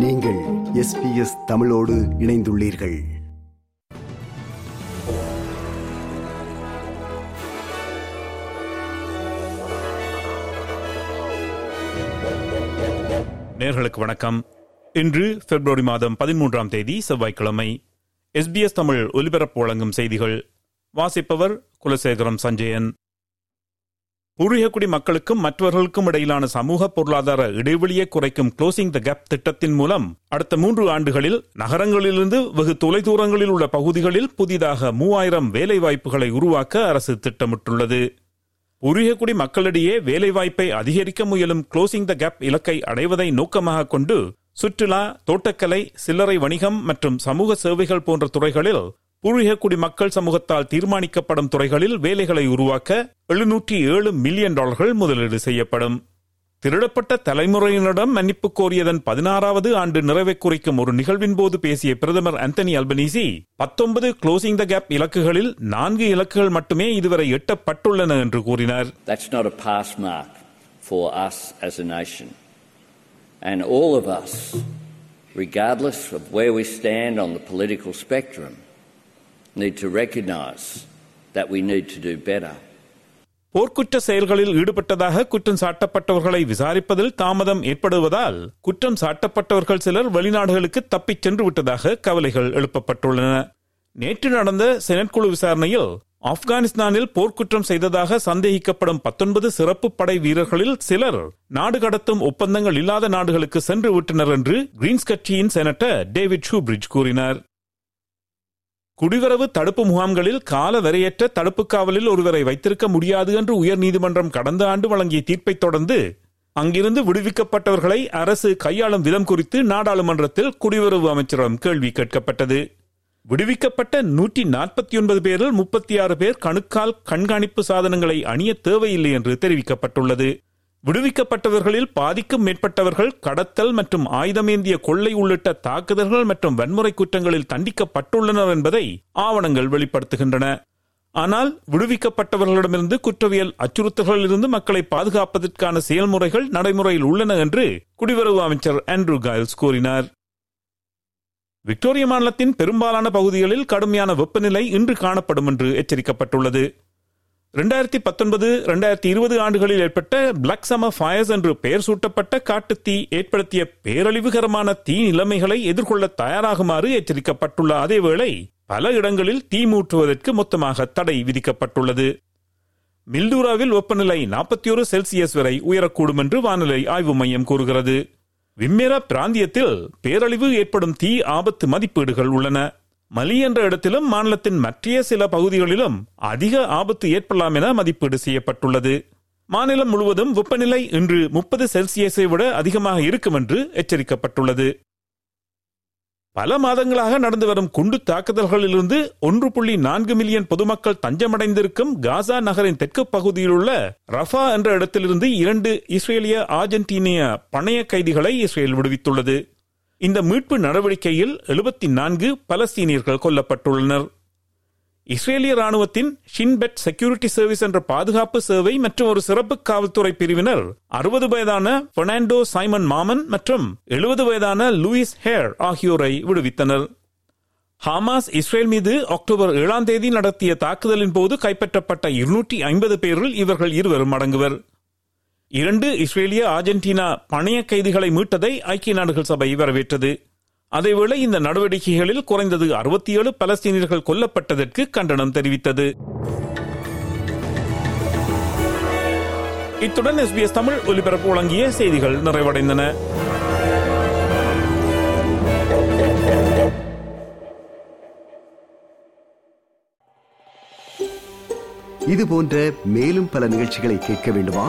நீங்கள் எஸ்பிஎஸ் தமிழோடு இணைந்துள்ளீர்கள். நேர்களுக்கு வணக்கம். இன்று பிப்ரவரி மாதம் பதிமூன்றாம் தேதி செவ்வாய்க்கிழமை எஸ்பிஎஸ் தமிழ் ஒலிபரப்பு வழங்கும் செய்திகள். வாசிப்பவர் குலசேகரம் சஞ்சயன். பூர்வீகக்குடி மக்களுக்கும் மற்றவர்களுக்கும் இடையிலான சமூக பொருளாதார இடைவெளியை குறைக்கும் க்ளோசிங் த கேப் திட்டத்தின் மூலம் அடுத்த மூன்று ஆண்டுகளில் நகரங்களிலிருந்து வெகு தொலைதூரங்களில் உள்ள பகுதிகளில் புதிதாக மூவாயிரம் வேலைவாய்ப்புகளை உருவாக்க அரசு திட்டமிட்டுள்ளது. பூர்வீகக்குடி மக்களிடையே வேலைவாய்ப்பை அதிகரிக்க முயலும் க்ளோசிங் த கேப் இலக்கை அடைவதை நோக்கமாக கொண்டு சுற்றுலா தோட்டக்கலை சில்லறை வணிகம் மற்றும் சமூக சேவைகள் போன்ற துறைகளில் பூர்வீகக்குடி மக்கள் சமூகத்தால் தீர்மானிக்கப்படும் துறைகளில் வேலைகளை உருவாக்க எழுநூற்றி ஏழு மில்லியன் டாலர்கள் முதலீடு செய்யப்படும் திருடப்பட்ட தலைமுறையினரிடம் மன்னிப்பு கோரியதன் பதினாறாவது ஆண்டு நிறைவை குறிக்கும் ஒரு நிகழ்வின் போது பேசிய பிரதமர் அந்தனி அல்பனீசி பத்தொன்பது க்ளோசிங் த கேப் இலக்குகளில் நான்கு இலக்குகள் மட்டுமே இதுவரை எட்டப்பட்டுள்ளன என்று கூறினார் That's not a pass mark for us as a nation. And all of us, regardless of where we stand on the political spectrum, need to recognize that we need to do better. போர்க்குற்ற செயல்களில் ஈடுபட்டதாக குற்றம் சாட்டப்பட்டவர்களை விசாரிப்பதில் தாமதம் ஏற்படுவதால் குற்றம் சாட்டப்பட்டவர்கள் சிலர் வெளிநாடுகளுக்கு தப்பிச் சென்று விட்டதாக கவலைகள் எழுப்பப்பட்டுள்ளன நேற்று நடந்த செனட் குழு விசாரணையில் ஆப்கானிஸ்தானில் போர்க்குற்றம் செய்ததாக சந்தேகிக்கப்படும் பத்தொன்பது சிறப்பு படை வீரர்களில் சிலர் நாடு கடத்தும் ஒப்பந்தங்கள் இல்லாத நாடுகளுக்கு சென்று விட்டனர் என்று கிரீன்ஸ் கட்சியின் செனட்டர் டேவிட் ஷூபிரிட்ஜ் கூறினார் குடிவரவு தடுப்பு முகாம்களில் கால வரையற்ற தடுப்பு காவலில் ஒருவரை வைத்திருக்க முடியாது என்று உயர்நீதிமன்றம் கடந்த ஆண்டு வழங்கிய தீர்ப்பை தொடர்ந்து அங்கிருந்து விடுவிக்கப்பட்டவர்களை அரசு கையாளும் விதம் குறித்து நாடாளுமன்றத்தில் குடிவரவு அமைச்சரிடம் கேள்வி கேட்கப்பட்டது. விடுவிக்கப்பட்ட நூற்றி நாற்பத்தி ஒன்பது பேரில் முப்பத்தி ஆறு பேர் கணுக்கால் கண்காணிப்பு சாதனங்களை அணிய தேவையில்லை என்று தெரிவிக்கப்பட்டுள்ளது. விடுவிக்கப்பட்டவர்களில் பாதிக்கும் மேற்பட்டவர்கள் கடத்தல் மற்றும் ஆயுதமேந்திய கொள்ளை உள்ளிட்ட தாக்குதல்கள் மற்றும் வன்முறை குற்றங்களில் தண்டிக்கப்பட்டுள்ளனர் என்பதை ஆவணங்கள் வெளிப்படுத்துகின்றன. ஆனால் விடுவிக்கப்பட்டவர்களிடமிருந்து குற்றவியல் அச்சுறுத்தல்களிலிருந்து மக்களை பாதுகாப்பதற்கான செயல்முறைகள் நடைமுறையில் உள்ளன என்று குடிவரவு அமைச்சர் ஆண்ட்ரூ காயல்ஸ் கூறினார். விக்டோரியா மாநிலத்தின் பெரும்பாலான பகுதிகளில் கடுமையான வெப்பநிலை இன்று காணப்படும் என்று எச்சரிக்கப்பட்டுள்ளது. ரெண்டாயிரத்தி பத்தொன்பது ரெண்டாயிரத்தி இருபது ஆண்டுகளில் ஏற்பட்ட பிளாக் சம ஃபயர்ஸ் என்று பெயர் சூட்டப்பட்ட காட்டுத்தீ ஏற்படுத்திய பேரழிவுகரமான தீ நிலைமைகளை எதிர்கொள்ள தயாராகுமாறு எச்சரிக்கப்பட்டுள்ள அதேவேளை பல இடங்களில் தீ மூட்டுவதற்கு மொத்தமாக தடை விதிக்கப்பட்டுள்ளது. மில்டூராவில் வெப்பநிலை நாற்பத்தி ஒரு செல்சியஸ் வரை உயரக்கூடும் என்று வானிலை ஆய்வு மையம் கூறுகிறது. விம்மேரா பிராந்தியத்தில் பேரழிவு ஏற்படும் தீ ஆபத்து மதிப்பீடுகள் உள்ளன. மலி என்ற இடத்திலும் மாநிலத்தின் மற்றைய சில பகுதிகளிலும் அதிக ஆபத்து ஏற்படலாம் என மதிப்பீடு செய்யப்பட்டுள்ளது. மாநிலம் முழுவதும் வெப்பநிலை இன்று முப்பது செல்சியஸை விட அதிகமாக இருக்கும் என்று எச்சரிக்கப்பட்டுள்ளது. பல மாதங்களாக நடந்து வரும் குண்டு தாக்குதல்களிலிருந்து ஒன்று புள்ளி நான்கு மில்லியன் பொதுமக்கள் தஞ்சமடைந்திருக்கும் காசா நகரின் தெற்கு பகுதியில் உள்ள ரஃபா என்ற இடத்திலிருந்து இரண்டு இஸ்ரேலிய ஆர்ஜென்டினிய பணைய கைதிகளை இஸ்ரேல் விடுவித்துள்ளது. இந்த மீட்பு நடவடிக்கையில் எழுபத்தி நான்கு பலஸ்தீனியர்கள் கொல்லப்பட்டுள்ளனர். இஸ்ரேலிய ராணுவத்தின் ஷின்பெட் செக்யூரிட்டி சர்வீஸ் என்ற பாதுகாப்பு சேவை மற்றும் ஒரு சிறப்பு காவல்துறை பிரிவினர் அறுபது வயதான பெர்னாண்டோ சைமன் மாமன் மற்றும் எழுபது வயதான லூயிஸ் ஹேர் ஆகியோரை விடுவித்தனர். ஹமாஸ் இஸ்ரேல் மீது அக்டோபர் ஏழாம் தேதி நடத்திய தாக்குதலின் போது கைப்பற்றப்பட்ட இருநூற்றி ஐம்பது பேரில் இவர்கள் இருவரும் அடங்குவர். இரண்டு இஸ்ரேலிய அர்ஜென்டினா பணைய கைதிகளை மீட்டதை ஐக்கிய நாடுகள் சபை வரவேற்றது. அதேவேளை இந்த நடவடிக்கைகளில் குறைந்தது அறுபத்தி ஏழு பலஸ்தீனியர்கள் கொல்லப்பட்டதற்கு கண்டனம் தெரிவித்தது. இத்துடன் எஸ்பிஎஸ் தமிழ் ஒலிபரப்பு வழங்கிய செய்திகள் நிறைவடைந்தன. இது போன்ற மேலும் பல நிகழ்ச்சிகளை கேட்க வேண்டுமா?